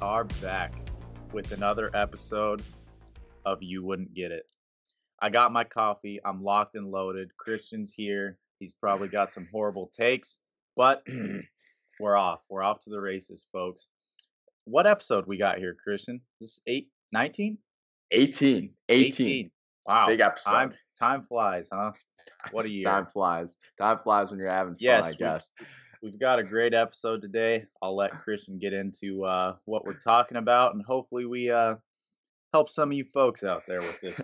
are back with another episode of You Wouldn't Get It. I got my coffee. I'm locked and loaded. Christian's here. He's probably got some horrible takes, but we're off. We're off to the races, folks. What episode we got here, Christian? This is 8, 19? 18. 18. Wow. Big episode. Time, time flies, huh? What a year. Time flies. Time flies when you're having fun, Yes, I we- guess. We've got a great episode today. I'll let Christian get into uh, what we're talking about, and hopefully we uh, help some of you folks out there with this.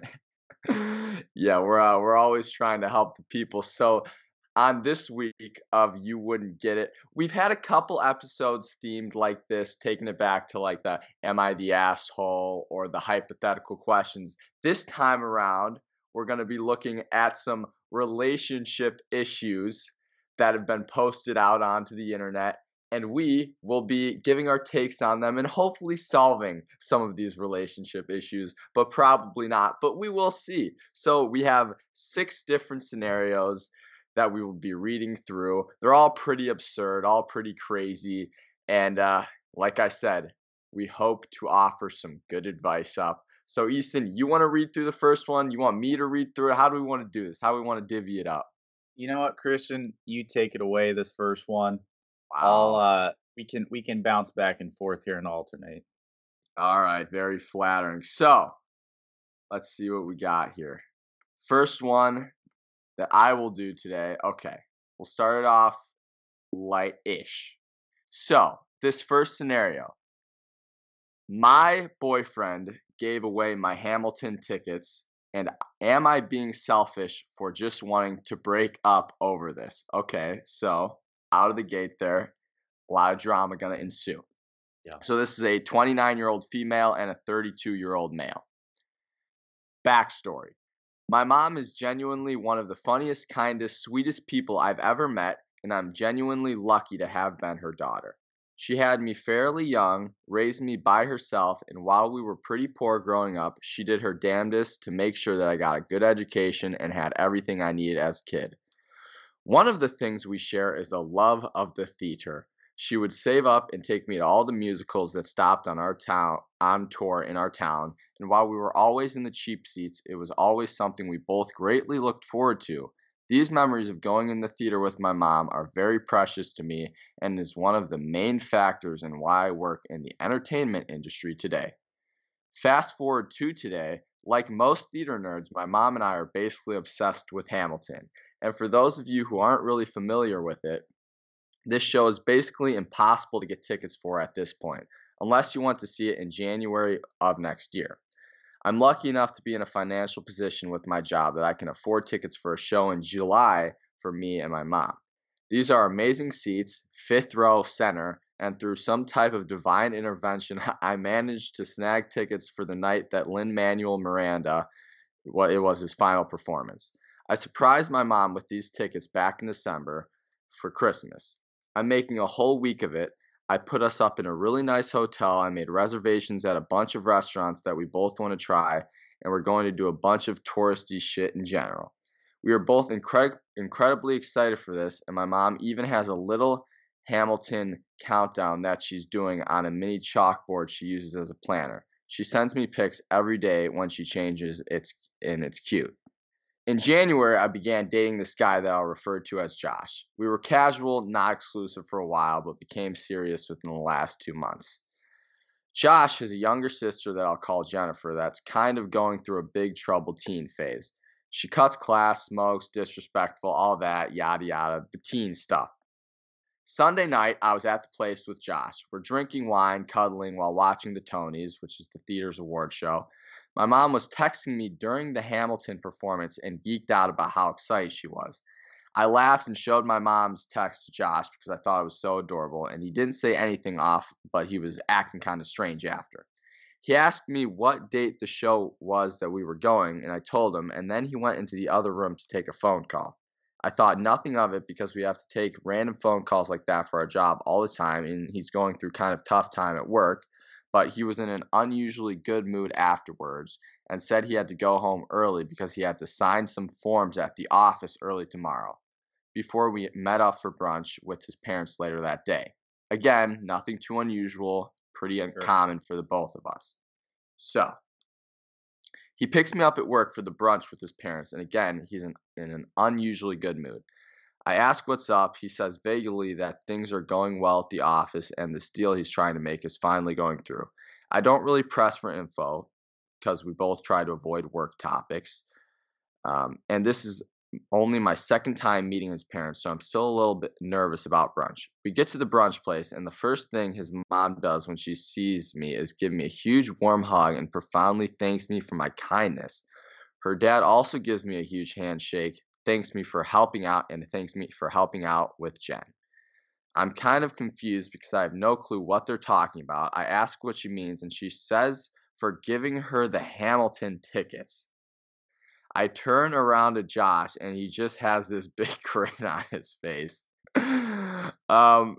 yeah, we're uh, we're always trying to help the people. So on this week of you wouldn't get it, we've had a couple episodes themed like this, taking it back to like the "Am I the asshole?" or the hypothetical questions. This time around, we're going to be looking at some relationship issues that have been posted out onto the internet. And we will be giving our takes on them and hopefully solving some of these relationship issues, but probably not. But we will see. So we have six different scenarios that we will be reading through. They're all pretty absurd, all pretty crazy. And uh, like I said, we hope to offer some good advice up. So, Easton, you want to read through the first one? You want me to read through it? How do we want to do this? How do we want to divvy it up? You know what, Christian? You take it away. This first one. Wow. I'll uh, we can we can bounce back and forth here and alternate. All right, very flattering. So, let's see what we got here. First one that I will do today. Okay, we'll start it off light-ish. So, this first scenario. My boyfriend gave away my Hamilton tickets and am I being selfish for just wanting to break up over this? Okay, so out of the gate there, a lot of drama gonna ensue. Yeah. So this is a 29 year old female and a 32 year old male. Backstory My mom is genuinely one of the funniest, kindest, sweetest people I've ever met, and I'm genuinely lucky to have been her daughter. She had me fairly young, raised me by herself, and while we were pretty poor growing up, she did her damnedest to make sure that I got a good education and had everything I needed as a kid. One of the things we share is a love of the theater. She would save up and take me to all the musicals that stopped on our town on tour in our town, and while we were always in the cheap seats, it was always something we both greatly looked forward to. These memories of going in the theater with my mom are very precious to me and is one of the main factors in why I work in the entertainment industry today. Fast forward to today, like most theater nerds, my mom and I are basically obsessed with Hamilton. And for those of you who aren't really familiar with it, this show is basically impossible to get tickets for at this point, unless you want to see it in January of next year. I'm lucky enough to be in a financial position with my job that I can afford tickets for a show in July for me and my mom. These are amazing seats, fifth row center, and through some type of divine intervention, I managed to snag tickets for the night that Lin Manuel Miranda, what it was his final performance. I surprised my mom with these tickets back in December for Christmas. I'm making a whole week of it. I put us up in a really nice hotel. I made reservations at a bunch of restaurants that we both want to try, and we're going to do a bunch of touristy shit in general. We are both incred- incredibly excited for this, and my mom even has a little Hamilton countdown that she's doing on a mini chalkboard she uses as a planner. She sends me pics every day when she changes it's and it's cute. In January, I began dating this guy that I'll refer to as Josh. We were casual, not exclusive for a while, but became serious within the last two months. Josh has a younger sister that I'll call Jennifer that's kind of going through a big troubled teen phase. She cuts class, smokes, disrespectful, all that, yada yada, the teen stuff. Sunday night, I was at the place with Josh. We're drinking wine, cuddling while watching the Tonys, which is the theater's award show. My mom was texting me during the Hamilton performance and geeked out about how excited she was. I laughed and showed my mom's text to Josh because I thought it was so adorable, and he didn't say anything off, but he was acting kind of strange after. He asked me what date the show was that we were going, and I told him, and then he went into the other room to take a phone call. I thought nothing of it because we have to take random phone calls like that for our job all the time, and he's going through kind of tough time at work. But he was in an unusually good mood afterwards and said he had to go home early because he had to sign some forms at the office early tomorrow. before we met up for brunch with his parents later that day. Again, nothing too unusual, pretty uncommon for the both of us. So, he picks me up at work for the brunch with his parents, and again, he's in, in an unusually good mood. I ask what's up. He says vaguely that things are going well at the office and this deal he's trying to make is finally going through. I don't really press for info because we both try to avoid work topics. Um, and this is only my second time meeting his parents, so I'm still a little bit nervous about brunch. We get to the brunch place, and the first thing his mom does when she sees me is give me a huge warm hug and profoundly thanks me for my kindness. Her dad also gives me a huge handshake, thanks me for helping out and thanks me for helping out with Jen. I'm kind of confused because I have no clue what they're talking about. I ask what she means, and she says for giving her the Hamilton tickets. I turn around to Josh, and he just has this big grin on his face. um,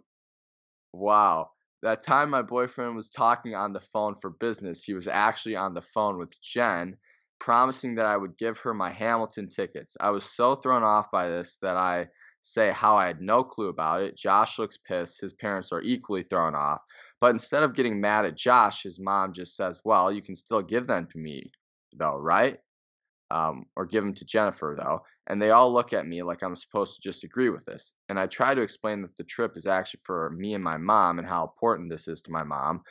wow. That time my boyfriend was talking on the phone for business, he was actually on the phone with Jen promising that I would give her my Hamilton tickets. I was so thrown off by this that I say how I had no clue about it. Josh looks pissed. His parents are equally thrown off. But instead of getting mad at Josh, his mom just says, Well, you can still give them to me, though, right? Um, or give them to Jennifer, though. And they all look at me like I'm supposed to just agree with this. And I try to explain that the trip is actually for me and my mom and how important this is to my mom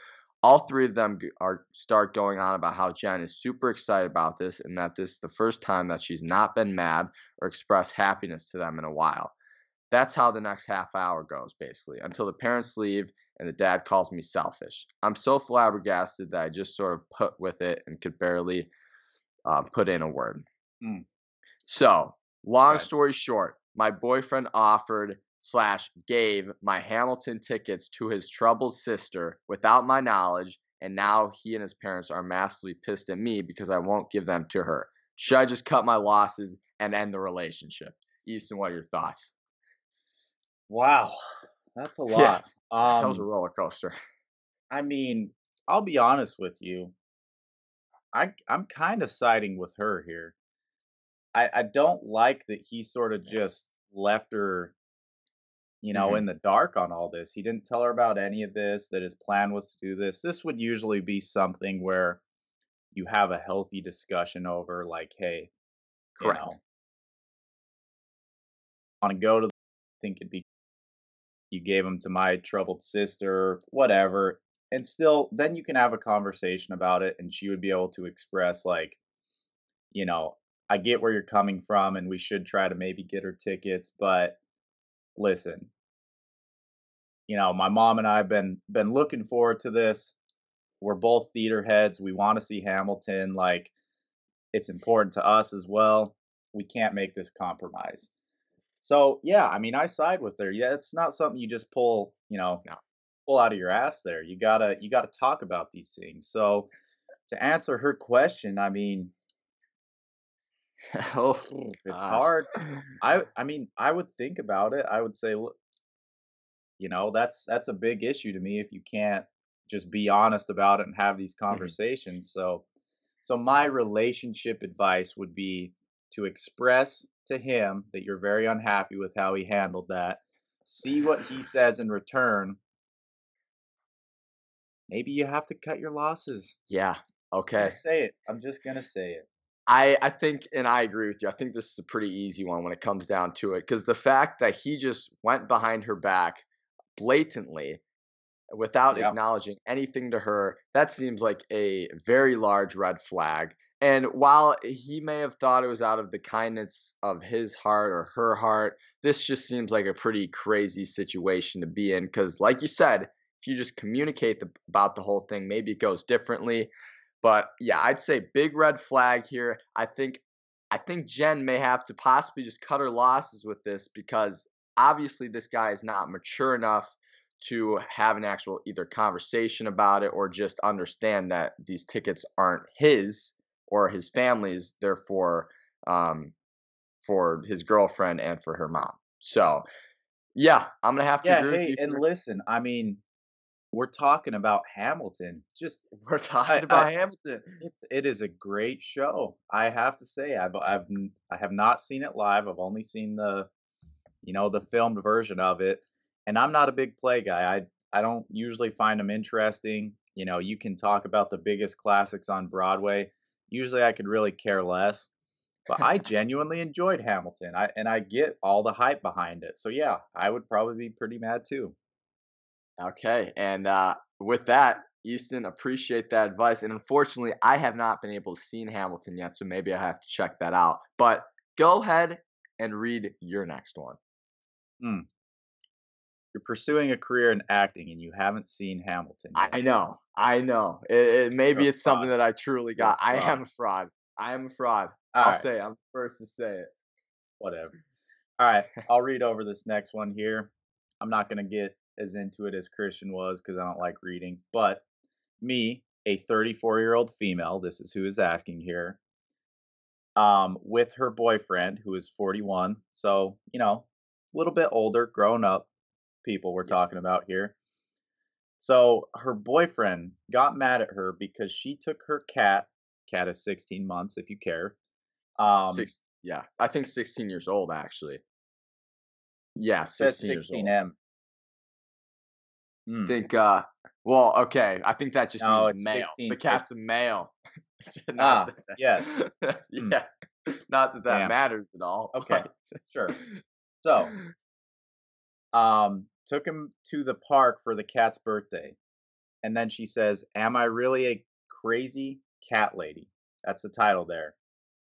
all three of them are start going on about how Jen is super excited about this and that this is the first time that she's not been mad or expressed happiness to them in a while. That's how the next half hour goes, basically, until the parents leave and the dad calls me selfish. I'm so flabbergasted that I just sort of put with it and could barely uh, put in a word. Mm. So, long right. story short, my boyfriend offered slash gave my Hamilton tickets to his troubled sister without my knowledge, and now he and his parents are massively pissed at me because I won't give them to her. Should I just cut my losses and end the relationship? Easton, what are your thoughts? Wow, that's a lot. Yeah, um, that was a um roller coaster. I mean, I'll be honest with you. I I'm kind of siding with her here. I I don't like that he sort of just left her you know, mm-hmm. in the dark on all this. He didn't tell her about any of this, that his plan was to do this. This would usually be something where you have a healthy discussion over, like, hey, correct. You know, want to go to, the, I think it'd be, you gave him to my troubled sister, whatever. And still, then you can have a conversation about it, and she would be able to express, like, you know, I get where you're coming from, and we should try to maybe get her tickets, but listen, you know, my mom and I have been been looking forward to this. We're both theater heads. We want to see Hamilton. Like, it's important to us as well. We can't make this compromise. So yeah, I mean, I side with her. Yeah, it's not something you just pull, you know, no. Pull out of your ass. There, you gotta you gotta talk about these things. So to answer her question, I mean, oh, it's hard. I I mean, I would think about it. I would say, look, you know, that's that's a big issue to me if you can't just be honest about it and have these mm-hmm. conversations. Mm-hmm. So so my relationship advice would be to express to him that you're very unhappy with how he handled that. See what he says in return. Maybe you have to cut your losses. Yeah. Okay. say it. I'm just gonna say it. I, I think, and I agree with you. I think this is a pretty easy one when it comes down to it, because the fact that he just went behind her back, blatantly without yeah. acknowledging anything to her, that seems like a very large red flag. And while he may have thought it was out of the kindness of his heart or her heart, this just seems like a pretty crazy situation to be in. Because, like you said, if you just communicate the, about the whole thing, maybe it goes differently. But yeah, I'd say big red flag here. I think I think Jen may have to possibly just cut her losses with this because obviously this guy is not mature enough to have an actual either conversation about it or just understand that these tickets aren't his or his family's therefore um, for his girlfriend and for her mom so yeah i'm gonna have to yeah, hey, and listen i mean we're talking about hamilton just we're talking I, about I, hamilton it's, it is a great show i have to say i've i've i have not seen it live i've only seen the you know, the filmed version of it. And I'm not a big play guy. I I don't usually find them interesting. You know, you can talk about the biggest classics on Broadway. Usually I could really care less. But I genuinely enjoyed Hamilton. I and I get all the hype behind it. So yeah, I would probably be pretty mad too. Okay. And uh, with that, Easton, appreciate that advice. And unfortunately, I have not been able to see Hamilton yet, so maybe I have to check that out. But go ahead and read your next one. Hmm. You're pursuing a career in acting and you haven't seen Hamilton yet. I know. I know. It, it, maybe You're it's something that I truly got. I am a fraud. I am a fraud. All I'll right. say it. I'm the first to say it. whatever. All right, I'll read over this next one here. I'm not going to get as into it as Christian was because I don't like reading. But me, a 34 year old female, this is who is asking here, um, with her boyfriend who is 41. So, you know, a little bit older, grown up people we're talking about here. So her boyfriend got mad at her because she took her cat, cat is 16 months if you care. Um, Six. Yeah. I think 16 years old, actually. Yeah, says 16 years old. 16M. Hmm. think uh well okay i think that just No, means male 16 the cat's a male Ah, that- yes. Hmm. yeah not that that Damn. matters at all Okay, sure. So, um, took him to the park for the cat's birthday. And then she says, Am I really a crazy cat lady? That's the title there.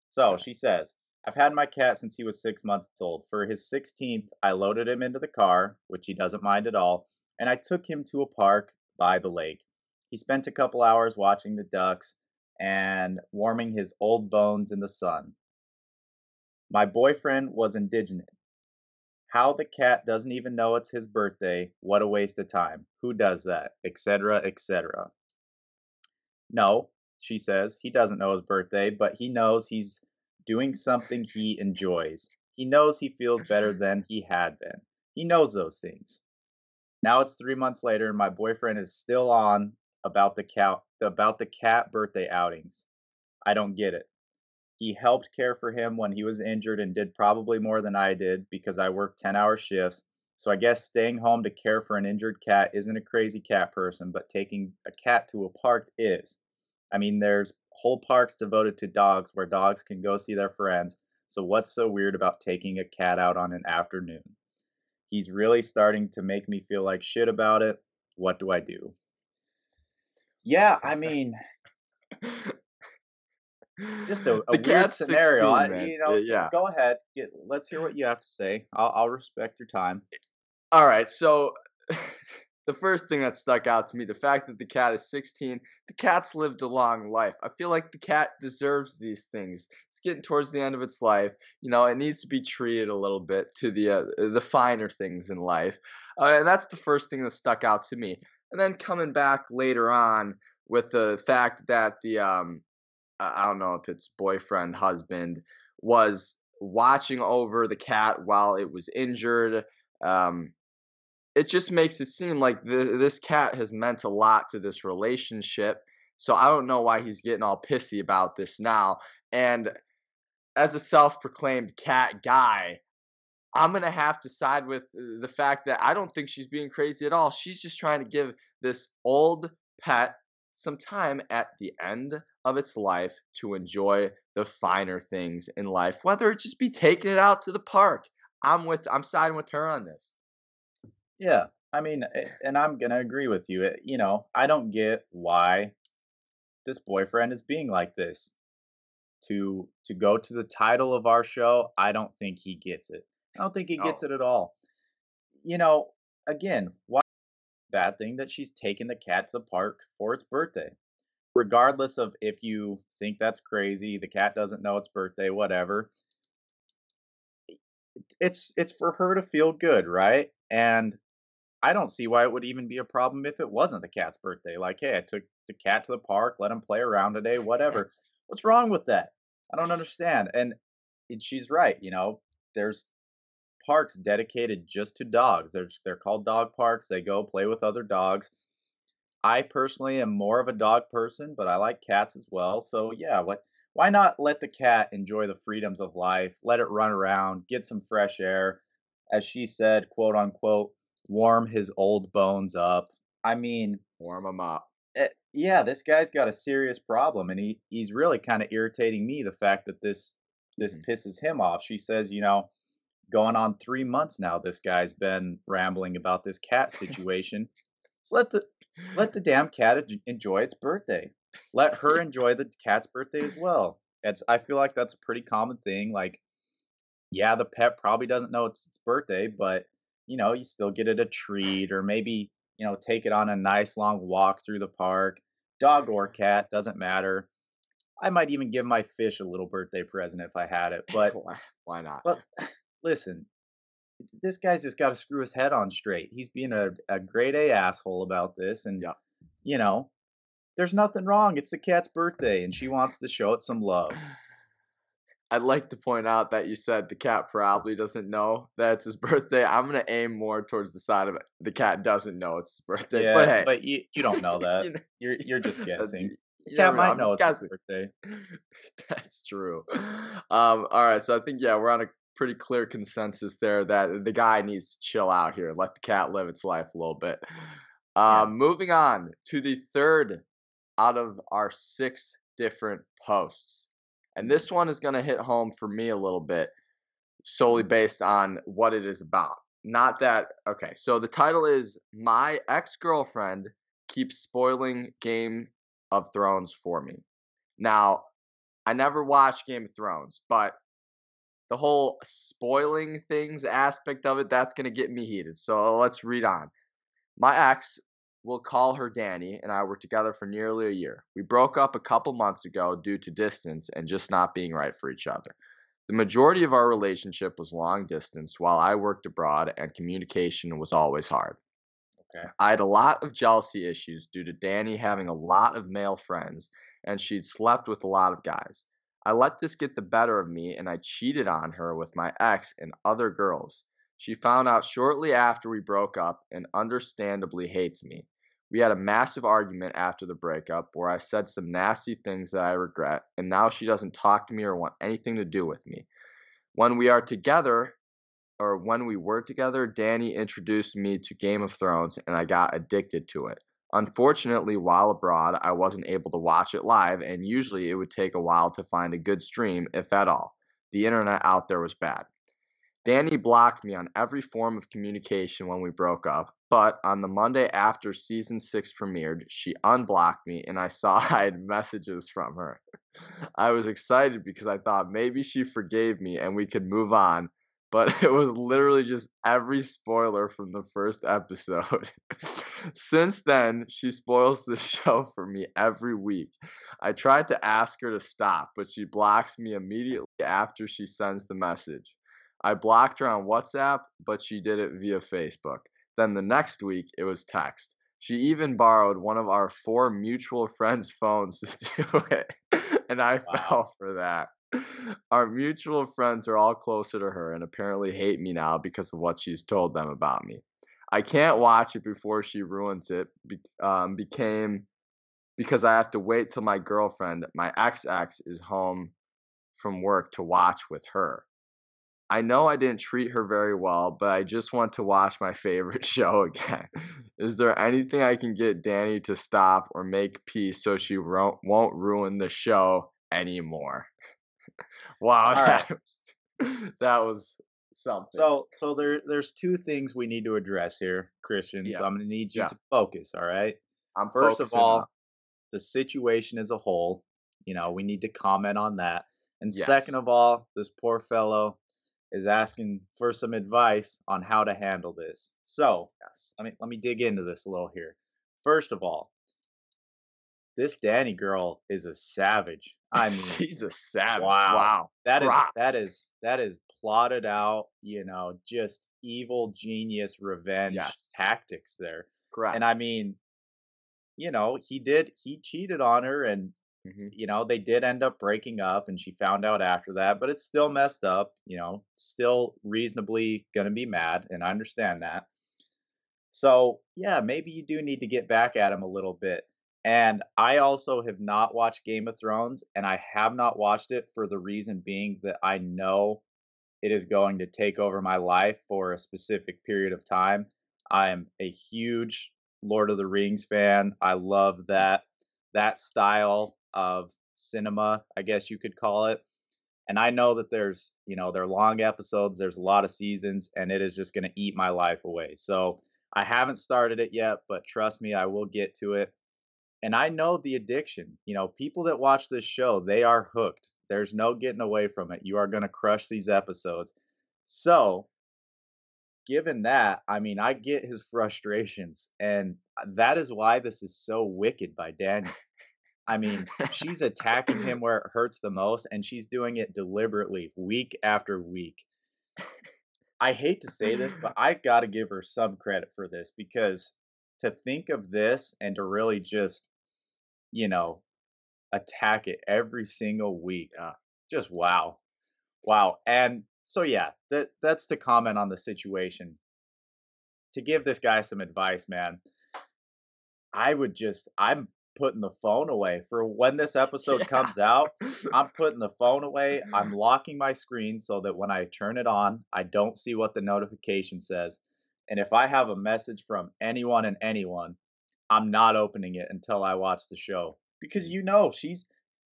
So she says, I've had my cat since he was six months old. For his 16th, I loaded him into the car, which he doesn't mind at all, and I took him to a park by the lake. He spent a couple hours watching the ducks and warming his old bones in the sun. My boyfriend was indignant. How the cat doesn't even know it's his birthday. What a waste of time. Who does that? Etc. Etc. No, she says, he doesn't know his birthday, but he knows he's doing something he enjoys. He knows he feels better than he had been. He knows those things. Now it's three months later, and my boyfriend is still on about the cat about the cat birthday outings. I don't get it. He helped care for him when he was injured and did probably more than I did because I worked 10 hour shifts. So I guess staying home to care for an injured cat isn't a crazy cat person, but taking a cat to a park is. I mean, there's whole parks devoted to dogs where dogs can go see their friends. So what's so weird about taking a cat out on an afternoon? He's really starting to make me feel like shit about it. What do I do? Yeah, I mean, just a, a weird scenario. 16, I, you know, yeah go ahead. Get, let's hear what you have to say. I'll, I'll respect your time. All right, so the first thing that stuck out to me, the fact that the cat is 16, the cat's lived a long life. I feel like the cat deserves these things. It's getting towards the end of its life. You know, it needs to be treated a little bit to the uh, the finer things in life. Uh, and that's the first thing that stuck out to me. And then coming back later on with the fact that the um I I don't know if it's boyfriend, husband was watching over the cat while it was injured. Um, it just makes it seem like th- this cat has meant a lot to this relationship. So I don't know why he's getting all pissy about this now. And as a self-proclaimed cat guy, I'm gonna have to side with the fact that I don't think she's being crazy at all. She's just trying to give this old pet some time at the end of its life to enjoy the finer things in life, whether it just be taking it out to the park. I'm with I'm siding with her on this. Yeah, I mean, and I'm gonna agree with you. eh, You know, I don't get why this boyfriend is being like this. To to go to the title of our show, I don't think he gets it. I don't think he gets No. it at all. You know, again, why bad thing that she's taking the cat to the park for its birthday. Regardless of if you think that's crazy, the cat doesn't know its birthday, whatever. It's it's for her to feel good, right? And I don't see why it would even be a problem if it wasn't the cat's birthday. Like, hey, I took the cat to the park, let him play around today, whatever. What's wrong with that? I don't understand. And and she's right, you know, there's parks dedicated just to dogs. They're they're called dog parks. They go play with other dogs. I personally am more of a dog person, but I like cats as well. So yeah, what why not let the cat enjoy the freedoms of life, let it run around, get some fresh air. as she said, quote unquote, warm his old bones up. I mean, Warm him up. eh, yeah, this guy's got a serious problem, and he he's really kind of irritating me. The fact that this this Mhm. pisses him off. She says, you know, going on three months now, this guy's been rambling about this cat situation. So let the let the damn cat enjoy its birthday. Let her enjoy the cat's birthday as well. It's I feel like that's a pretty common thing. Like, yeah, the pet probably doesn't know it's its birthday, but you know, you still get it a treat or maybe, you know, take it on a nice long walk through the park. Dog or cat, doesn't matter. I might even give my fish a little birthday present if I had it. But why, not? but listen, this guy's just got to screw his head on straight. He's being a, a grade A asshole about this, and Yeah. you know, there's nothing wrong. It's the cat's birthday, and she wants to show it some love. I'd like to point out that you said the cat probably doesn't know that it's his birthday. I'm gonna aim more towards the side of it. The cat doesn't know it's his birthday, Yeah, but hey, but you you don't know that. you know, You're you're just guessing. y- The cat know, might know it's his birthday. That's true. Um, all right, so I think yeah, we're on a pretty clear consensus there that the guy needs to chill out here, let the cat live its life a little bit. Yeah. Um, moving on to the third out of our six different posts, and this one is going to hit home for me a little bit, solely mm. based on what it is about. Not that okay. So the title is "My Ex Girlfriend Keeps Spoiling Game of Thrones for Me." Now, I never watched Game of Thrones, but the whole spoiling things aspect of it, that's going to get me heated. So let's read on. My ex, we'll call her Danny, and I were together for nearly a year. We broke up a couple months ago due to distance and just not being right for each other. The majority of our relationship was long distance while I worked abroad and communication was always hard. Okay. I had a lot of jealousy issues due to Danny having a lot of male friends and she'd slept with a lot of guys. I let this get the better of me and I cheated on her with my ex and other girls. She found out shortly after we broke up and understandably hates me. We had a massive argument after the breakup where I said some nasty things that I regret, and now she doesn't talk to me or want anything to do with me. When we are together, or when we were together, Danny introduced me to Game of Thrones and I got addicted to it. Unfortunately, while abroad, I wasn't able to watch it live, and usually it would take a while to find a good stream, if at all. The internet out there was bad. Danny blocked me on every form of communication when we broke up, but on the Monday after season 6 premiered, she unblocked me and I saw I had messages from her. I was excited because I thought maybe she forgave me and we could move on, but it was literally just every spoiler from the first episode. Since then, she spoils the show for me every week. I tried to ask her to stop, but she blocks me immediately after she sends the message. I blocked her on WhatsApp, but she did it via Facebook. Then the next week, it was text. She even borrowed one of our four mutual friends' phones to do it, and I Wow. fell for that. Our mutual friends are all closer to her and apparently hate me now because of what she's told them about me. I can't watch it before she ruins it. Be- um, became because I have to wait till my girlfriend, my ex ex, is home from work to watch with her. I know I didn't treat her very well, but I just want to watch my favorite show again. Is there anything I can get Danny to stop or make peace so she ro- won't ruin the show anymore? wow, All right. that was, that was something. So so there there's two things we need to address here, Christian. Yeah. So I'm gonna need you Yeah. to focus, all right? I'm First of all, on- the situation as a whole, you know, we need to comment on that. And Yes. second of all, this poor fellow is asking for some advice on how to handle this. So yes. let me let me dig into this a little here. First of all, this Danny girl is a savage. I mean, she's a savage. wow. Wow. that is props. that is that is plotted out, you know, just evil genius revenge Yes. tactics there. correct. And I mean, you know, he did he cheated on her and Mhm. you know, they did end up breaking up and she found out after that, but it's still messed up, you know, still reasonably going to be mad and I understand that. So, yeah, maybe you do need to get back at him a little bit. And I also have not watched Game of Thrones and I have not watched it for the reason being that I know it is going to take over my life for a specific period of time. I am a huge Lord of the Rings fan. I love that that style of cinema, I guess you could call it. And I know that there's, you know, they're long episodes, there's a lot of seasons, and it is just going to eat my life away. So I haven't started it yet, but trust me, I will get to it. And I know the addiction. You know, people that watch this show, they are hooked. There's no getting away from it. You are going to crush these episodes. So, given that, I mean, I get his frustrations. And uh, that is why this is so wicked by Daniel. I mean, she's attacking him where it hurts the most, and she's doing it deliberately week after week. I hate to say this, but I got to give her some credit for this because to think of this and to really just, you know, attack it every single week, uh, just wow. Wow. And so, yeah, that, that's to comment on the situation. To give this guy some advice, man, I would just, I'm putting the phone away for when this episode yeah. comes out. I'm putting the phone away. I'm mm-hmm. locking my screen so that when I turn it on, I don't see what the notification says. And if I have a message from anyone and anyone, I'm not opening it until I watch the show because you know she's,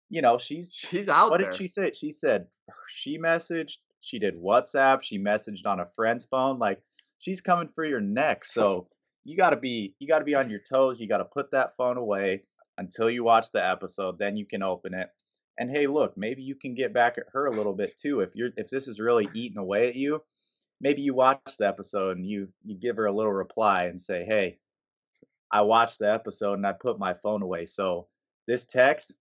you know she's she's out. What there. did she say? She said she messaged. She did WhatsApp. She messaged on a friend's phone. Like she's coming for your neck. So you got to be you got to be on your toes. You got to put that phone away until you watch the episode. Then you can open it. And hey, look, maybe you can get back at her a little bit too. If you're if this is really eating away at you, maybe you watch the episode and you you give her a little reply and say, "Hey, I watched the episode and I put my phone away. So this text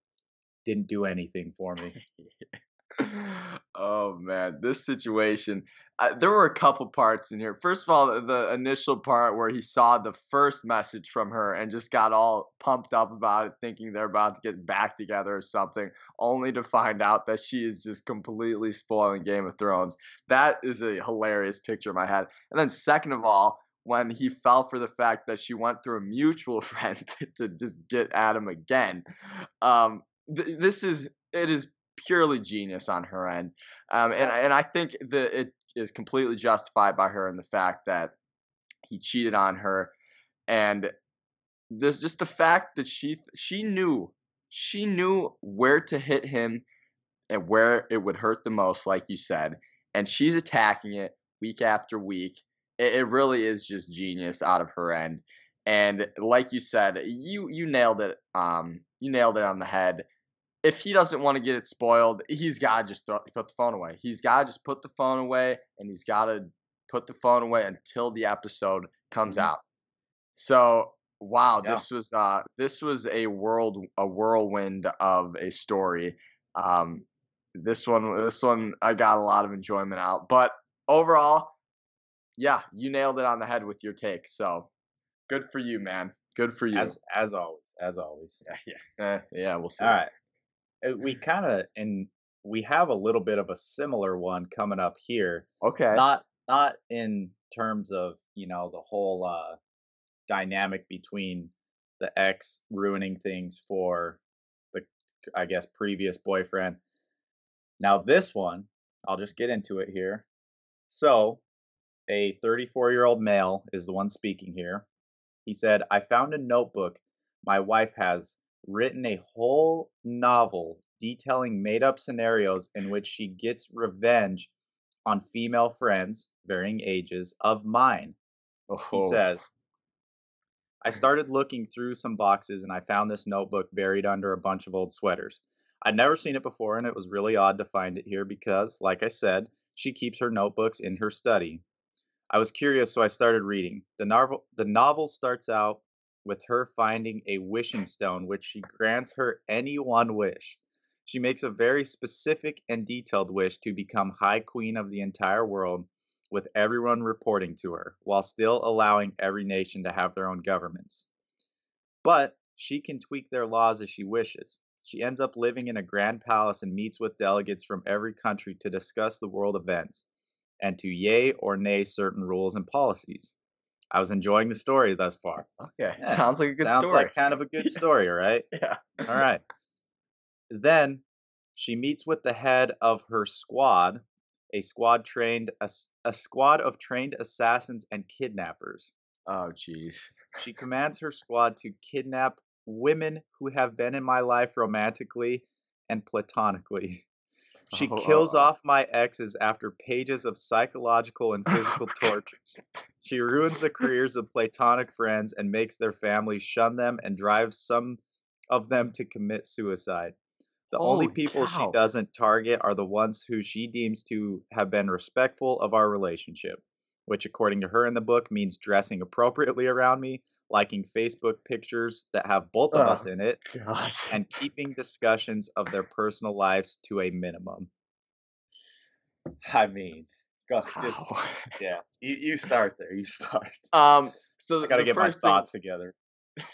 didn't do anything for me." oh man, this situation. Uh, there were a couple parts in here. First of all, the initial part where he saw the first message from her and just got all pumped up about it, thinking they're about to get back together or something, only to find out that she is just completely spoiling Game of Thrones. That is a hilarious picture in my head. And then, second of all, when he fell for the fact that she went through a mutual friend to just get at him again. Um, th- this is it is purely genius on her end, um, and and I think that it is completely justified by her in the fact that he cheated on her, and there's just the fact that she she knew she knew where to hit him and where it would hurt the most, like you said, and she's attacking it week after week. It, it really is just genius out of her end. And like you said, you you nailed it. Um, you nailed it on the head if he doesn't want to get it spoiled, he's got to just throw, put the phone away. He's got to just put the phone away, and he's got to put the phone away until the episode comes mm-hmm. out. So, wow, yeah. this was uh, this was a world a whirlwind of a story. Um, this one, this one, I got a lot of enjoyment out. But overall, yeah, you nailed it on the head with your take. So, good for you, man. Good for you. As as always, as always. Yeah, yeah, eh, yeah. We'll see. All right. Uh, we kind of and we have a little bit of a similar one coming up here. Okay. Not not in terms of you know the whole uh, dynamic between the ex ruining things for the I guess previous boyfriend. Now this one, I'll just get into it here. So, a 34 year old male is the one speaking here. He said, I found a notebook my wife has written a whole novel detailing made up scenarios in which she gets revenge on female friends, varying ages, of mine. Oh. He says, I started looking through some boxes and I found this notebook buried under a bunch of old sweaters. I'd never seen it before and it was really odd to find it here because, like I said, she keeps her notebooks in her study. I was curious, so I started reading. The novel, the novel starts out with her finding a wishing stone, which she grants her any one wish. She makes a very specific and detailed wish to become High Queen of the entire world, with everyone reporting to her, while still allowing every nation to have their own governments. But she can tweak their laws as she wishes. She ends up living in a grand palace and meets with delegates from every country to discuss the world events and to yay or nay certain rules and policies. I was enjoying the story thus far. Okay, yeah. sounds like a good sounds story. Sounds like kind of a good story, right? yeah. All right. Then she meets with the head of her squad, a squad trained a squad of trained assassins and kidnappers. Oh, jeez. She commands her squad to kidnap women who have been in my life romantically and platonically. She Oh, kills oh, oh. off my exes after pages of psychological and physical tortures. She ruins the careers of platonic friends and makes their families shun them and drives some of them to commit suicide. The only Holy people she doesn't target are the ones who she deems to have been respectful of our relationship, which, according to her in the book, means dressing appropriately around me, liking Facebook pictures that have both of us Oh, in it, God. and keeping discussions of their personal lives to a minimum. I mean, just yeah. You you start there. You start. um. So I gotta get my thing, thoughts together.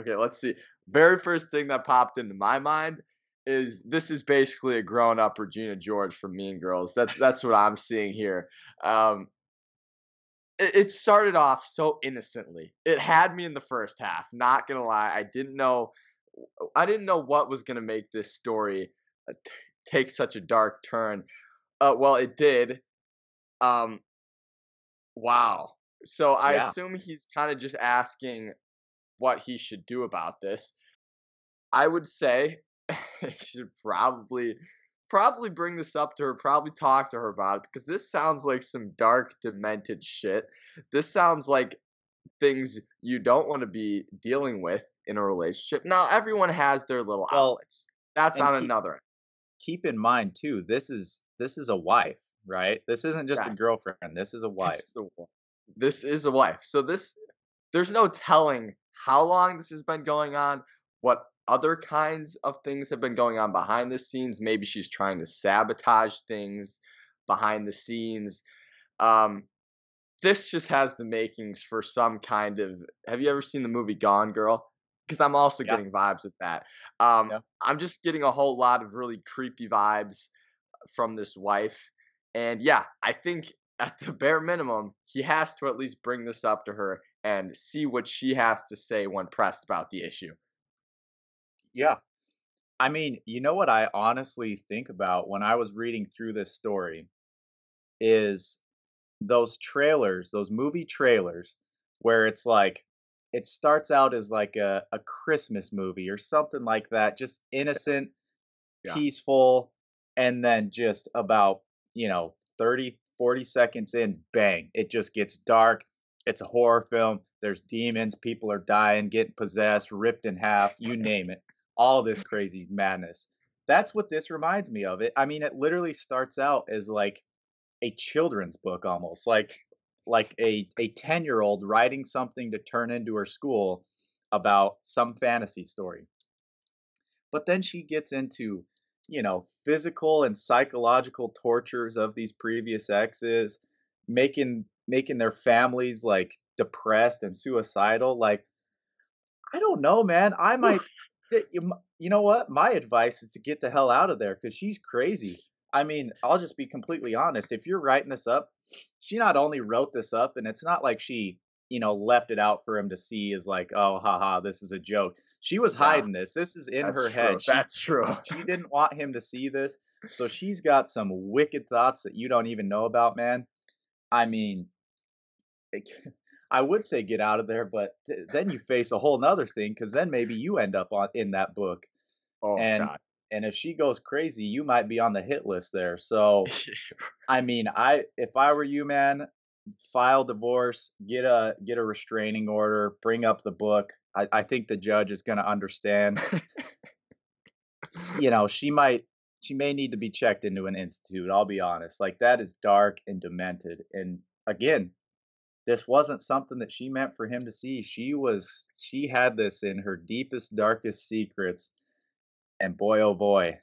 Okay, let's see. Very first thing that popped into my mind is this is basically a grown up Regina George from Mean Girls. That's that's what I'm seeing here. Um, it, started off so innocently. It had me in the first half. Not gonna lie, I didn't know. I didn't know what was gonna make this story uh, t- take such a dark turn. Uh, well, it did. Um, wow. So I Yeah. assume he's kind of just asking what he should do about this. I would say he should probably probably bring this up to her, probably talk to her about it because this sounds like some dark, demented shit. This sounds like things you don't want to be dealing with in a relationship. Now, everyone has their little Well, outlets. That's on keep- another. Keep in mind too, this is this is a wife, right? This isn't just a girlfriend. This is a wife. This is, a, this is a wife. So this, there's no telling how long this has been going on. What other kinds of things have been going on behind the scenes? Maybe she's trying to sabotage things behind the scenes. Um, this just has the makings for some kind of. Have you ever seen the movie Gone Girl? Because I'm also Yeah. getting vibes of that. Um, Yeah. I'm just getting a whole lot of really creepy vibes from this wife. And yeah, I think at the bare minimum, he has to at least bring this up to her and see what she has to say when pressed about the issue. Yeah. I mean, you know what I honestly think about when I was reading through this story is those trailers, those movie trailers where it's like it starts out as like a, a Christmas movie or something like that, just innocent, Yeah. peaceful, and then just about, you know, 30, 40 seconds in, bang, it just gets dark. It's a horror film. There's demons, people are dying, getting possessed, ripped in half, you name it. All this crazy madness. That's what this reminds me of. It I mean, it literally starts out as like a children's book almost, like like a a 10-year-old writing something to turn into her school about some fantasy story. But then she gets into, you know, physical and psychological tortures of these previous exes, making making their families like depressed and suicidal. Like, I don't know, man. I might you you know what? My advice is to get the hell out of there because she's crazy. I mean, I'll just be completely honest. If you're writing this up, she not only wrote this up, and it's not like she, you know, left it out for him to see as like, oh, haha, this is a joke. She was Yeah, hiding this. This is in That's her true. head. She That's true. she didn't want him to see this, so she's got some wicked thoughts that you don't even know about, man. I mean, it, I would say get out of there, but th- then you face a whole nother thing because then maybe you end up on in that book, Oh and God. and if she goes crazy, you might be on the hit list there. So I mean, I if I were you, man, file divorce, get a get a restraining order, bring up the book. I, I think the judge is going to understand. You know, she might she may need to be checked into an institute. I'll be honest. Like that is dark and demented. And again, this wasn't something that she meant for him to see. She was she had this in her deepest darkest secrets. And boy oh boy,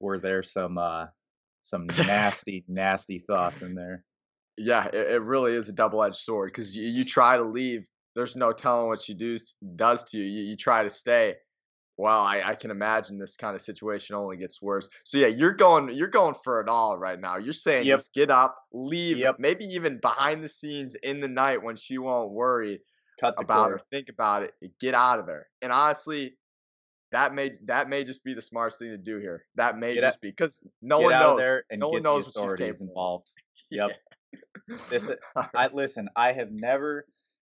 were there some uh some nasty nasty thoughts in there. yeah, it, it really is a double-edged sword because you, you try to leave, there's no telling what she does does to you. You, you try to stay. Well, I, I can imagine this kind of situation only gets worse. So yeah, you're going you're going for it all right now. You're saying Yep. just get up, leave, Yep. maybe even behind the scenes in the night when she won't worry Cut the about cord. or think about it, get out of there. And honestly, That may that may just be the smartest thing to do here. That may Get just be because no one out knows. of there and no one knows the what she's capable involved. Yep. Yeah. This I listen, I have never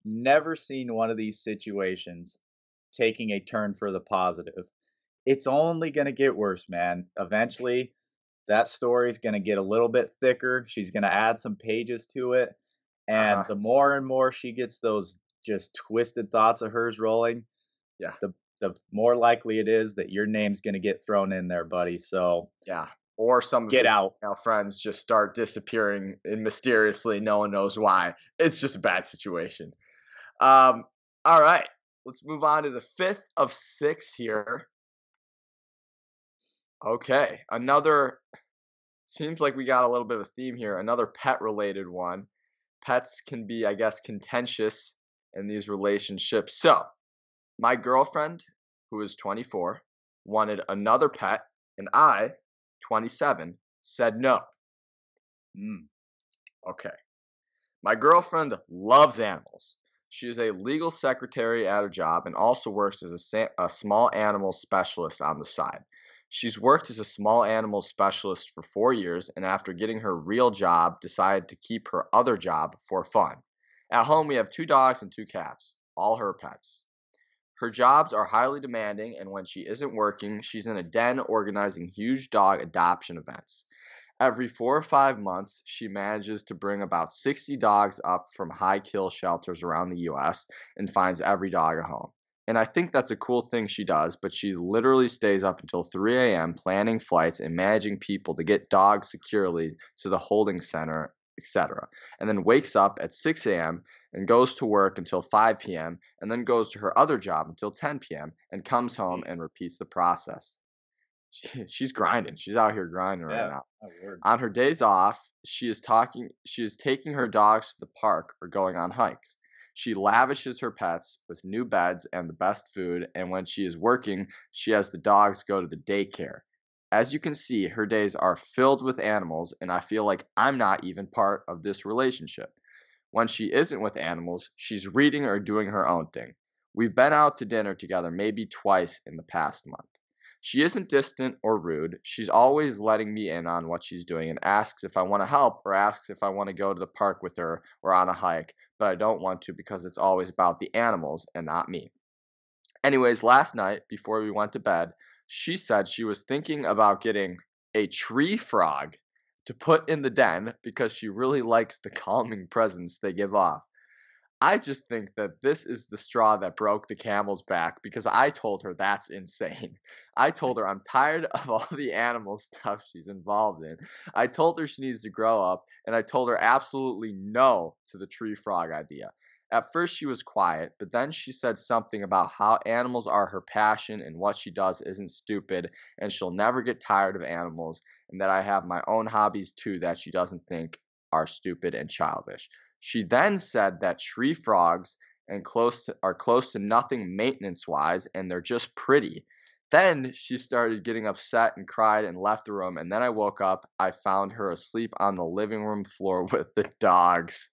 never seen one of these situations taking a turn for the positive. It's only going to get worse, man. Eventually that story's going to get a little bit thicker. She's going to add some pages to it. And Uh-huh. the more and more she gets those just twisted thoughts of hers rolling, Yeah. the the more likely it is that your name's going to get thrown in there, buddy. So Yeah. Or some of Get out. female friends just start disappearing and mysteriously. No one knows why. It's just a bad situation. Um, all right. Let's move on to the fifth of six here. Okay. Another seems like we got a little bit of a theme here. Another pet related one. Pets can be, I guess, contentious in these relationships. So, my girlfriend, who is 24, wanted another pet, and I, 27, said no. mm, Okay. My girlfriend loves animals. She is a legal secretary at her job and also works as a, a small animal specialist on the side. She's worked as a small animal specialist for four years and, after getting her real job, decided to keep her other job for fun. At home, we have two dogs and two cats, all her pets. Her jobs are highly demanding, and when she isn't working, she's in a den organizing huge dog adoption events. Every four or five months, she manages to bring about 60 dogs up from high kill shelters around the US and finds every dog a home. And I think that's a cool thing she does, but she literally stays up until 3 a.m. planning flights and managing people to get dogs securely to the holding center, etc. And then wakes up at 6 a.m. and goes to work until 5 p.m. and then goes to her other job until 10 p.m. and comes home mm. and repeats the process. She, she's grinding. She's out here grinding right yeah. now. Oh. On her days off, she is talking she is taking her dogs to the park or going on hikes. She lavishes her pets with new beds and the best food, and when she is working, she has the dogs go to the daycare. As you can see, her days are filled with animals, and I feel like I'm not even part of this relationship. When she isn't with animals, she's reading or doing her own thing. We've been out to dinner together maybe twice in the past month. She isn't distant or rude. She's always letting me in on what she's doing and asks if I want to help or asks if I want to go to the park with her or on a hike, but I don't want to because it's always about the animals and not me. Anyways, last night before we went to bed, she said she was thinking about getting a tree frog to put in the den because she really likes the calming presence they give off. I just think that this is the straw that broke the camel's back because I told her that's insane. I told her I'm tired of all the animal stuff she's involved in. I told her she needs to grow up, and I told her absolutely no to the tree frog idea. At first, she was quiet, but then she said something about how animals are her passion and what she does isn't stupid, and she'll never get tired of animals, and that I have my own hobbies too that she doesn't think are stupid and childish. She then said that tree frogs and close to, are close to nothing maintenance wise and they're just pretty. Then she started getting upset and cried and left the room. And then I woke up. I found her asleep on the living room floor with the dogs.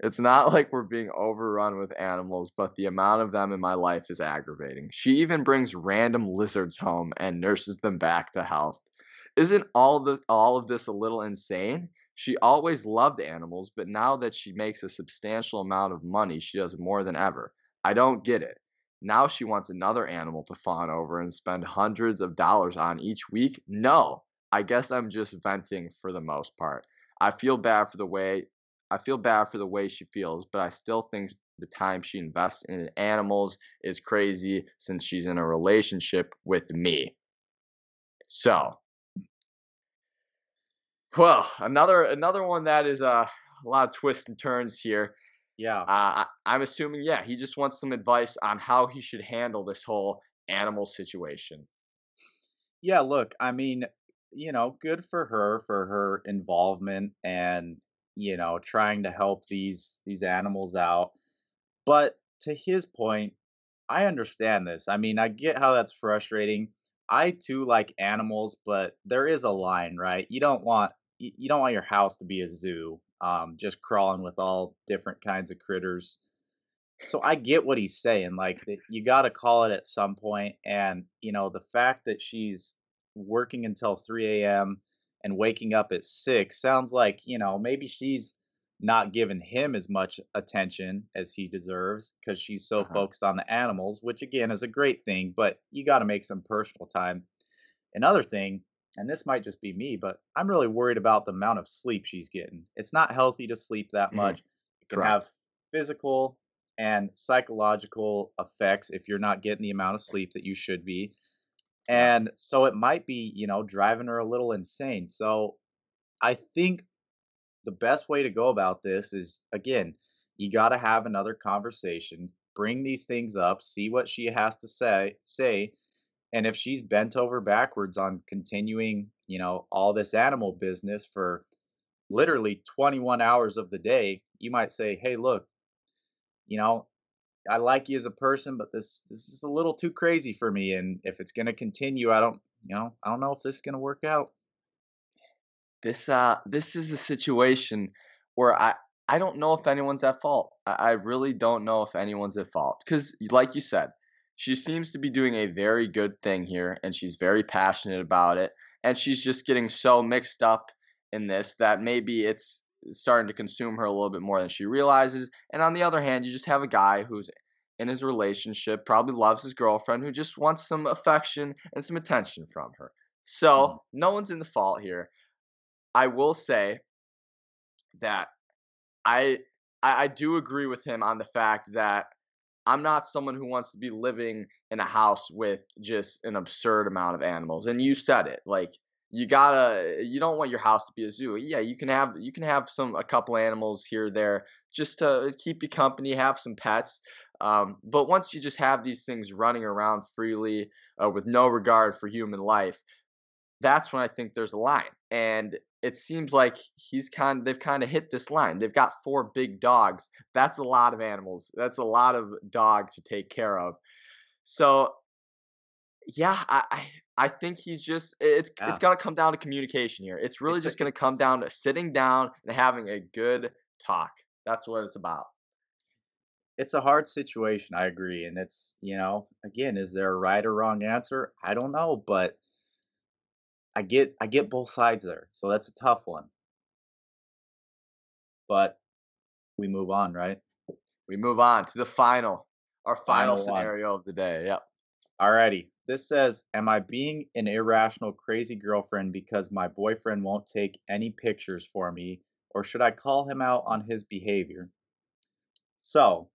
it's not like we're being overrun with animals, but the amount of them in my life is aggravating. She even brings random lizards home and nurses them back to health. Isn't all the all of this a little insane? She always loved animals, but now that she makes a substantial amount of money, she does more than ever. I don't get it. Now she wants another animal to fawn over and spend hundreds of dollars on each week? No. I guess I'm just venting for the most part. I feel bad for the way I feel bad for the way she feels, but I still think the time she invests in animals is crazy since she's in a relationship with me. So, well, another another one that is uh, a lot of twists and turns here. Yeah. Uh, I, I'm assuming, yeah, he just wants some advice on how he should handle this whole animal situation. Yeah, look, I mean, you know, good for her for her involvement and, you know, trying to help these these animals out. But to his point, I understand this. I mean, I get how that's frustrating. I too like animals, but there is a line, right? You don't want you you don't want your house to be a zoo, um, just crawling with all different kinds of critters. so I get what he's saying. Like you got to call it at some point, and you know the fact that she's working until 3 a.m. and waking up at six sounds like you know maybe she's not giving him as much attention as he deserves because she's so Uh-huh. focused on the animals, which again is a great thing. But you got to make some personal time. Another thing, and this might just be me, but I'm really worried about the amount of sleep she's getting. It's not healthy to sleep that Mhm. much. It can Correct. have physical and psychological effects if you're not getting the amount of sleep that you should be. And so it might be, you know, driving her a little insane. So I think the best way to go about this is again, you got to have another conversation, bring these things up, see what she has to say, say, and if she's bent over backwards on continuing, you know, all this animal business for literally 21 hours of the day, you might say, "Hey, look, you know, I like you as a person, but this this is a little too crazy for me and if it's going to continue, I don't, you know, I don't know if this is going to work out." This uh this is a situation where I I don't know if anyone's at fault. I, I really don't know if anyone's at fault because, like you said, she seems to be doing a very good thing here, and she's very passionate about it, and she's just getting so mixed up in this that maybe it's starting to consume her a little bit more than she realizes. And on the other hand, you just have a guy who's in his relationship, probably loves his girlfriend, who just wants some affection and some attention from her. So mm. no one's in the fault here. I will say that I I I do agree with him on the fact that I'm not someone who wants to be living in a house with just an absurd amount of animals. And you said it, like you gotta you don't want your house to be a zoo. Yeah, you can have you can have some a couple animals here there just to keep you company, have some pets. Um, but once you just have these things running around freely uh, with no regard for human life, that's when I think there's a line. And it seems like he's kind they've kind of hit this line. They've got four big dogs. That's a lot of animals. That's a lot of dog to take care of. So yeah, I I, I think he's just it's it's Yeah. gonna come down to communication here. It's really It's a just gonna come down to sitting down and having a good talk. That's what it's about. it's a hard situation, I agree, and it's, you know, again, is there a right or wrong answer? I don't know, but I get I get both sides there. So that's a tough one, but we move on, right? We move on to the final, our final Final one. scenario of the day. Yep. Alrighty. This says, "Am I being an irrational, crazy girlfriend because my boyfriend won't take any pictures for me, or should I call him out on his behavior?" So,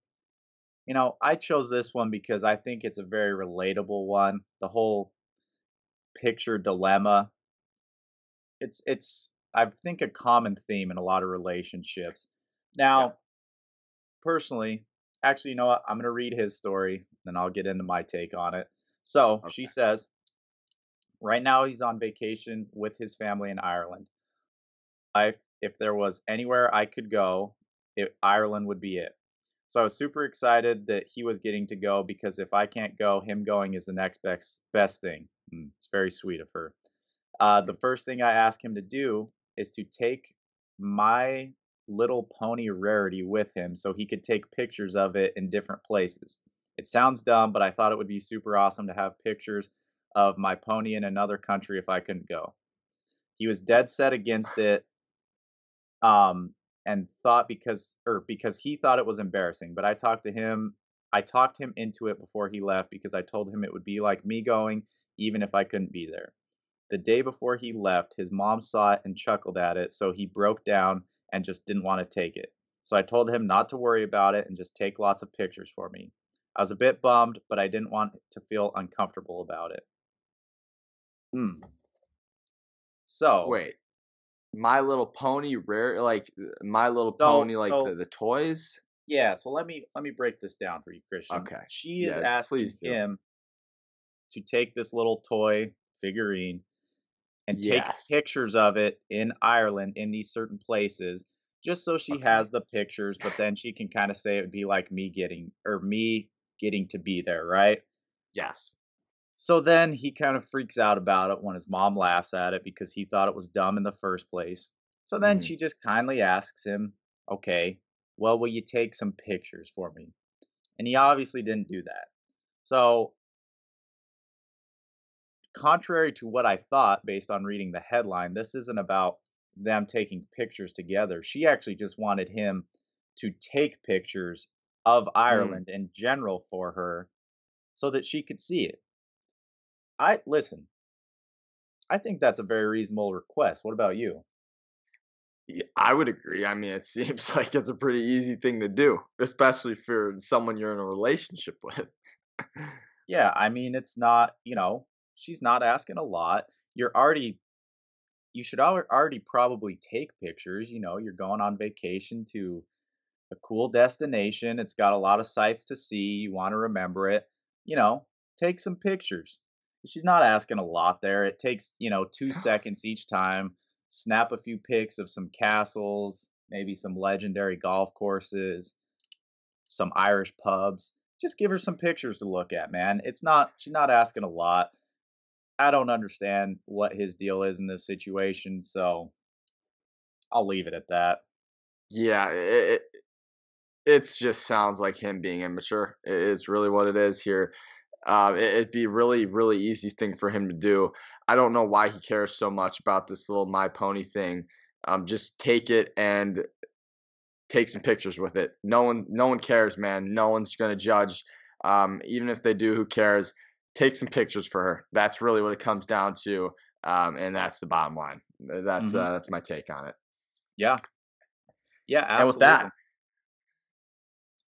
you know, I chose this one because I think it's a very relatable one. The whole picture dilemma. It's it's I think a common theme in a lot of relationships. Yeah. Now, personally, actually, you know what? I'm gonna read his story, then I'll get into my take on it. So she says, right now he's on vacation with his family in Ireland. I if there was anywhere I could go, it, Ireland would be it. So I was super excited that he was getting to go because if I can't go, him going is the next best best thing. Mm, it's very sweet of her. Uh, the first thing I asked him to do is to take my little pony rarity with him so he could take pictures of it in different places. It sounds dumb, but I thought it would be super awesome to have pictures of my pony in another country if I couldn't go. He was dead set against it um and thought because or because he thought it was embarrassing but i talked to him i talked him into it before he left because i told him it would be like me going even if i couldn't be there the day before he left his mom saw it and chuckled at it so he broke down and just didn't want to take it so i told him not to worry about it and just take lots of pictures for me i was a bit bummed but i didn't want to feel uncomfortable about it Hmm. so Wait. My Little Pony rare like uh, My Little so Pony like the so the toys? Yeah, so let me let me break this down for you, Christian. Okay. She is Yeah, asking please do. him to take this little toy figurine and take pictures of it in Ireland in these certain places, just so she has the pictures, but then she can kind of say it would be like me getting or me getting to be there, right? Yes. So then he kind of freaks out about it when his mom laughs at it because he thought it was dumb in the first place. So then Mhm. she just kindly asks him, "Okay, well, will you take some pictures for me?" And he obviously didn't do that. So, contrary to what I thought based on reading the headline, this isn't about them taking pictures together. She actually just wanted him to take pictures of Mm. Ireland in general for her so that she could see it. I listen. I think that's a very reasonable request. What about you? Yeah, I would agree. I mean, it seems like it's a pretty easy thing to do, especially for someone you're in a relationship with. Yeah, I mean, it's not, you know, she's not asking a lot. You're already, you should already probably take pictures. You know, you're going on vacation to a cool destination. It's got a lot of sights to see. You want to remember it. You know, take some pictures. She's not asking a lot there. It takes, you know, two seconds each time. Snap a few pics of some castles, maybe some legendary golf courses, some Irish pubs. Just give her some pictures to look at, man. It's not, she's not asking a lot. I don't understand what his deal is in this situation, so I'll leave it at that. Yeah, it, it it's just sounds like him being immature. It's really what it is here. Uh, it, it'd be really, really easy thing for him to do. I don't know why he cares so much about this little My Pony thing. Um, just take it and take some pictures with it. No one, no one cares, man. No one's gonna judge. Um, even if they do, who cares? Take some pictures for her. That's really what it comes down to, um, and that's the bottom line. That's Mhm. uh, that's my take on it. Yeah. Yeah, And with that,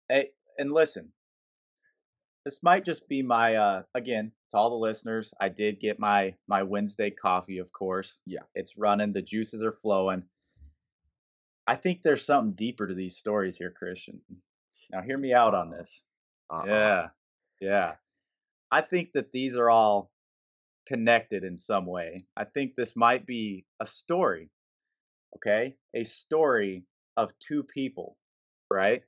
Hey, and listen, this might just be my uh again, to all the listeners, I did get my my Wednesday coffee, of course. Yeah. It's running, the juices are flowing. I think there's something deeper to these stories here, Christian. Now hear me out on this. uh-oh. Yeah. Yeah. I think that these are all connected in some way. I think this might be a story, okay? A story of two people, right?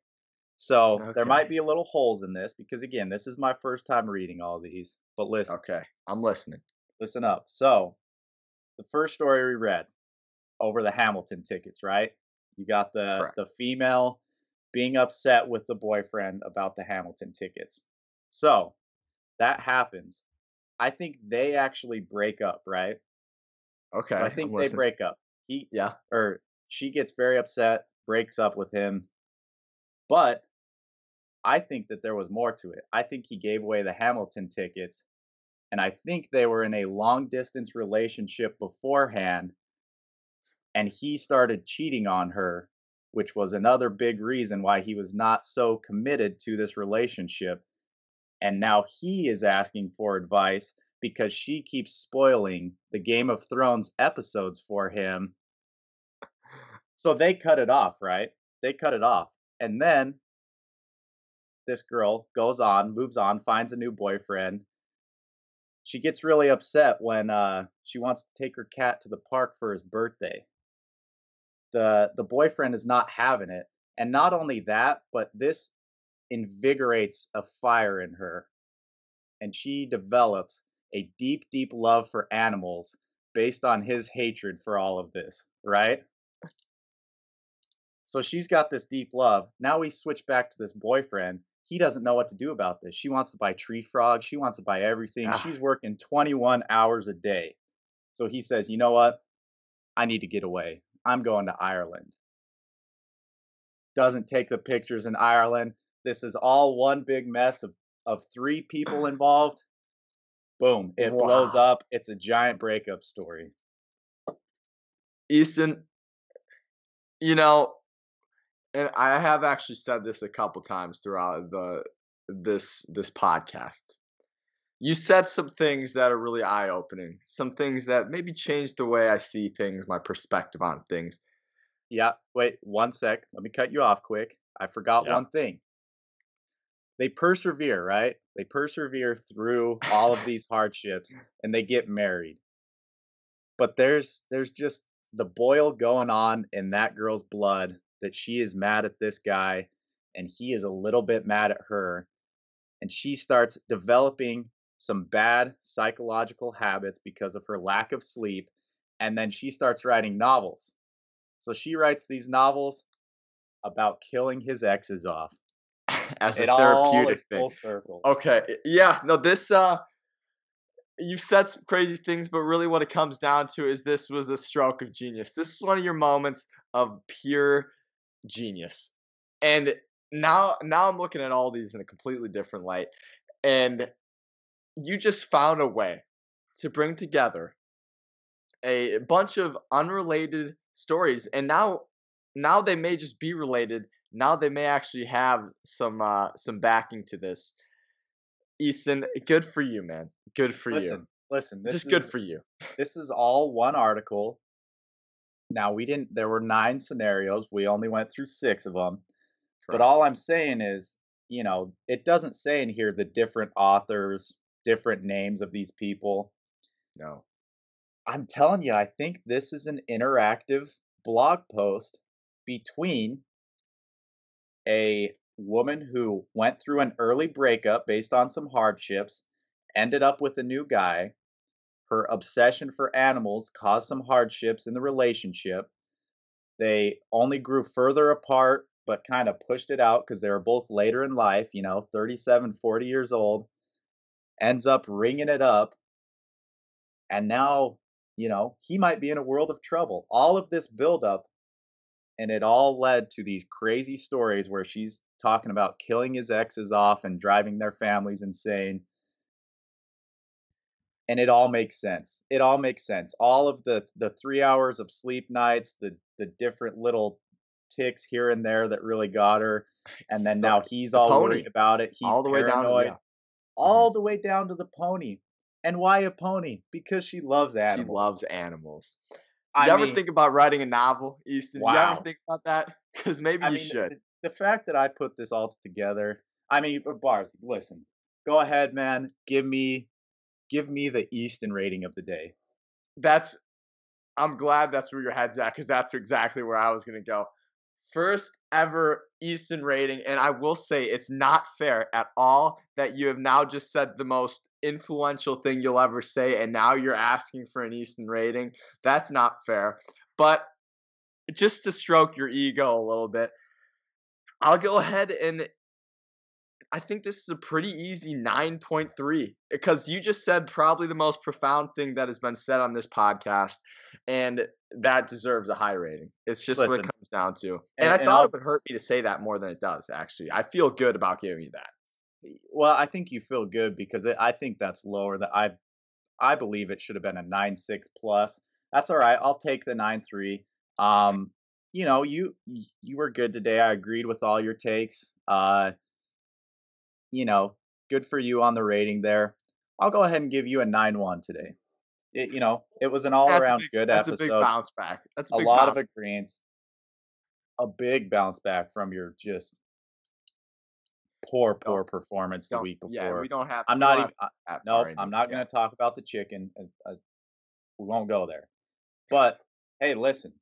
So there might be a little holes in this because, again, this is my first time reading all these. But listen, Okay, I'm listening. listen up. So the first story we read over the Hamilton tickets, right? You got the Correct. the female being upset with the boyfriend about the Hamilton tickets. So that happens. I think they actually break up, right? Okay, So I think they break up. He Yeah. or she gets very upset, breaks up with him. But I think that there was more to it. I think he gave away the Hamilton tickets, and I think they were in a long distance relationship beforehand, and he started cheating on her, which was another big reason why he was not so committed to this relationship. And now he is asking for advice because she keeps spoiling the Game of Thrones episodes for him. So they cut it off, right? They cut it off. And then this girl goes on, moves on, finds a new boyfriend. She gets really upset when uh, she wants to take her cat to the park for his birthday. The the boyfriend is not having it. And not only that, but this invigorates a fire in her. And she develops a deep, deep love for animals based on his hatred for all of this, right? So she's got this deep love. Now we switch back to this boyfriend. He doesn't know what to do about this. She wants to buy tree frogs. She wants to buy everything. Ah. She's working 21 hours a day. So he says, you know what? I need to get away. I'm going to Ireland. Doesn't take the pictures in Ireland. This is all one big mess of, of three people involved. Boom. It blows up. It's a giant breakup story. Easton, you know, and I have actually said this a couple times throughout the this this podcast. You said some things that are really eye opening, some things that maybe change the way I see things, my perspective on things. Yeah, wait one sec. Let me cut you off quick. I forgot Yeah. one thing. They persevere, right? They persevere through all of these hardships and they get married. But there's there's just the boil going on in that girl's blood that she is mad at this guy and he is a little bit mad at her and she starts developing some bad psychological habits because of her lack of sleep and then she starts writing novels so she writes these novels about killing his exes off. as a it all therapeutic thing. Okay. Yeah. No, this uh you've said some crazy things, but really what it comes down to is this was a stroke of genius. This is one of your moments of pure genius. And now now I'm looking at all these in a completely different light. And you just found a way to bring together a bunch of unrelated stories and now now they may just be related now they may actually have some uh some backing to this easton good for you man good for listen, you listen. This just good for you this is all one article. Now we didn't. There were nine scenarios. We only went through six of them. But all I'm saying is, you know, it doesn't say in here the different authors, different names of these people. no I'm telling you, I think this is an interactive blog post between a woman who went through an early breakup based on some hardships, ended up with a new guy. Her obsession for animals caused some hardships in the relationship. They only grew further apart, but kind of pushed it out because they were both later in life, you know, 37, 40 years old. Ends up ringing it up. And now you know, he might be in a world of trouble. All of this buildup, and it all led to these crazy stories where she's talking about killing his exes off and driving their families insane. And it all makes sense. It all makes sense. All of the the three hours of sleep nights, the the different little ticks here and there that really got her, and then The- now he's the all pony. worried about it. He's all the way down to yeah. Mm-hmm. all the way down to the pony. And why a pony? Because she loves animals. she loves animals I you ever mean- think about writing a novel easton you ever think about that because maybe I you mean, should The, the fact that I put this all together, I mean, bars. Listen, go ahead, man. Give me, give me the Easton rating of the day. that's I'm glad that's where your head's at because that's exactly where I was gonna go. First ever Easton rating, and I will say it's not fair at all that you have now just said the most influential thing you'll ever say, and now you're asking for an Easton rating. That's not fair. But just to stroke your ego a little bit, I'll go ahead and I think this is a pretty easy 9.3 because you just said probably the most profound thing that has been said on this podcast, and that deserves a high rating. It's just what it comes down to. And, and- I thought it would hurt me to say that more than it does, actually. I feel good about giving you that. Well, I think you feel good because it, I think that's lower. That I, I believe it should have been a nine six plus. That's all right. I'll take the nine three. Um, you know, you you were good today. I agreed with all your takes. Uh, you know, good for you on the rating there. I'll go ahead and give you a nine one today. It, you know, it was an all around good That's episode. That's a big bounce back. That's a, a big lot of bounce. agreements. A big bounce back from your just poor, poor performance the week before. Yeah, we don't have. I'm not even. have No, into I'm not going to talk about the chicken. uh, uh, we won't go there. But hey, listen.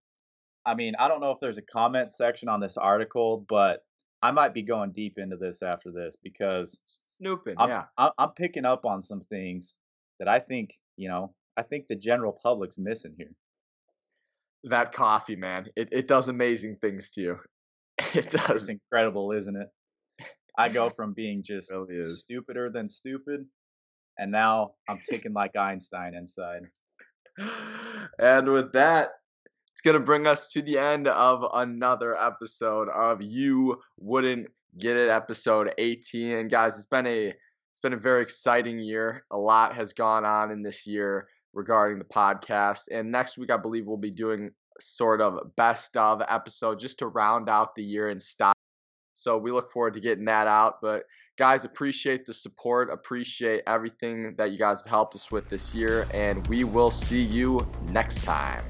I mean, I don't know if there's a comment section on this article, but I might be going deep into this after this because Snooping, I'm, yeah. I'm, picking up on some things that I think, you know, I think the general public's missing here. That coffee, man. It it does amazing things to you. It It's does. incredible, isn't it? I go from being just really stupider than stupid, and now I'm ticking like Einstein inside. And with that, it's gonna bring us to the end of another episode of You Wouldn't Get It, episode 18. And guys, it's been a it's been a very exciting year. A lot has gone on in this year regarding the podcast. And next week, I believe we'll be doing sort of best of episode just to round out the year in style. So we look forward to getting that out. But guys, appreciate the support, appreciate everything that you guys have helped us with this year, and we will see you next time.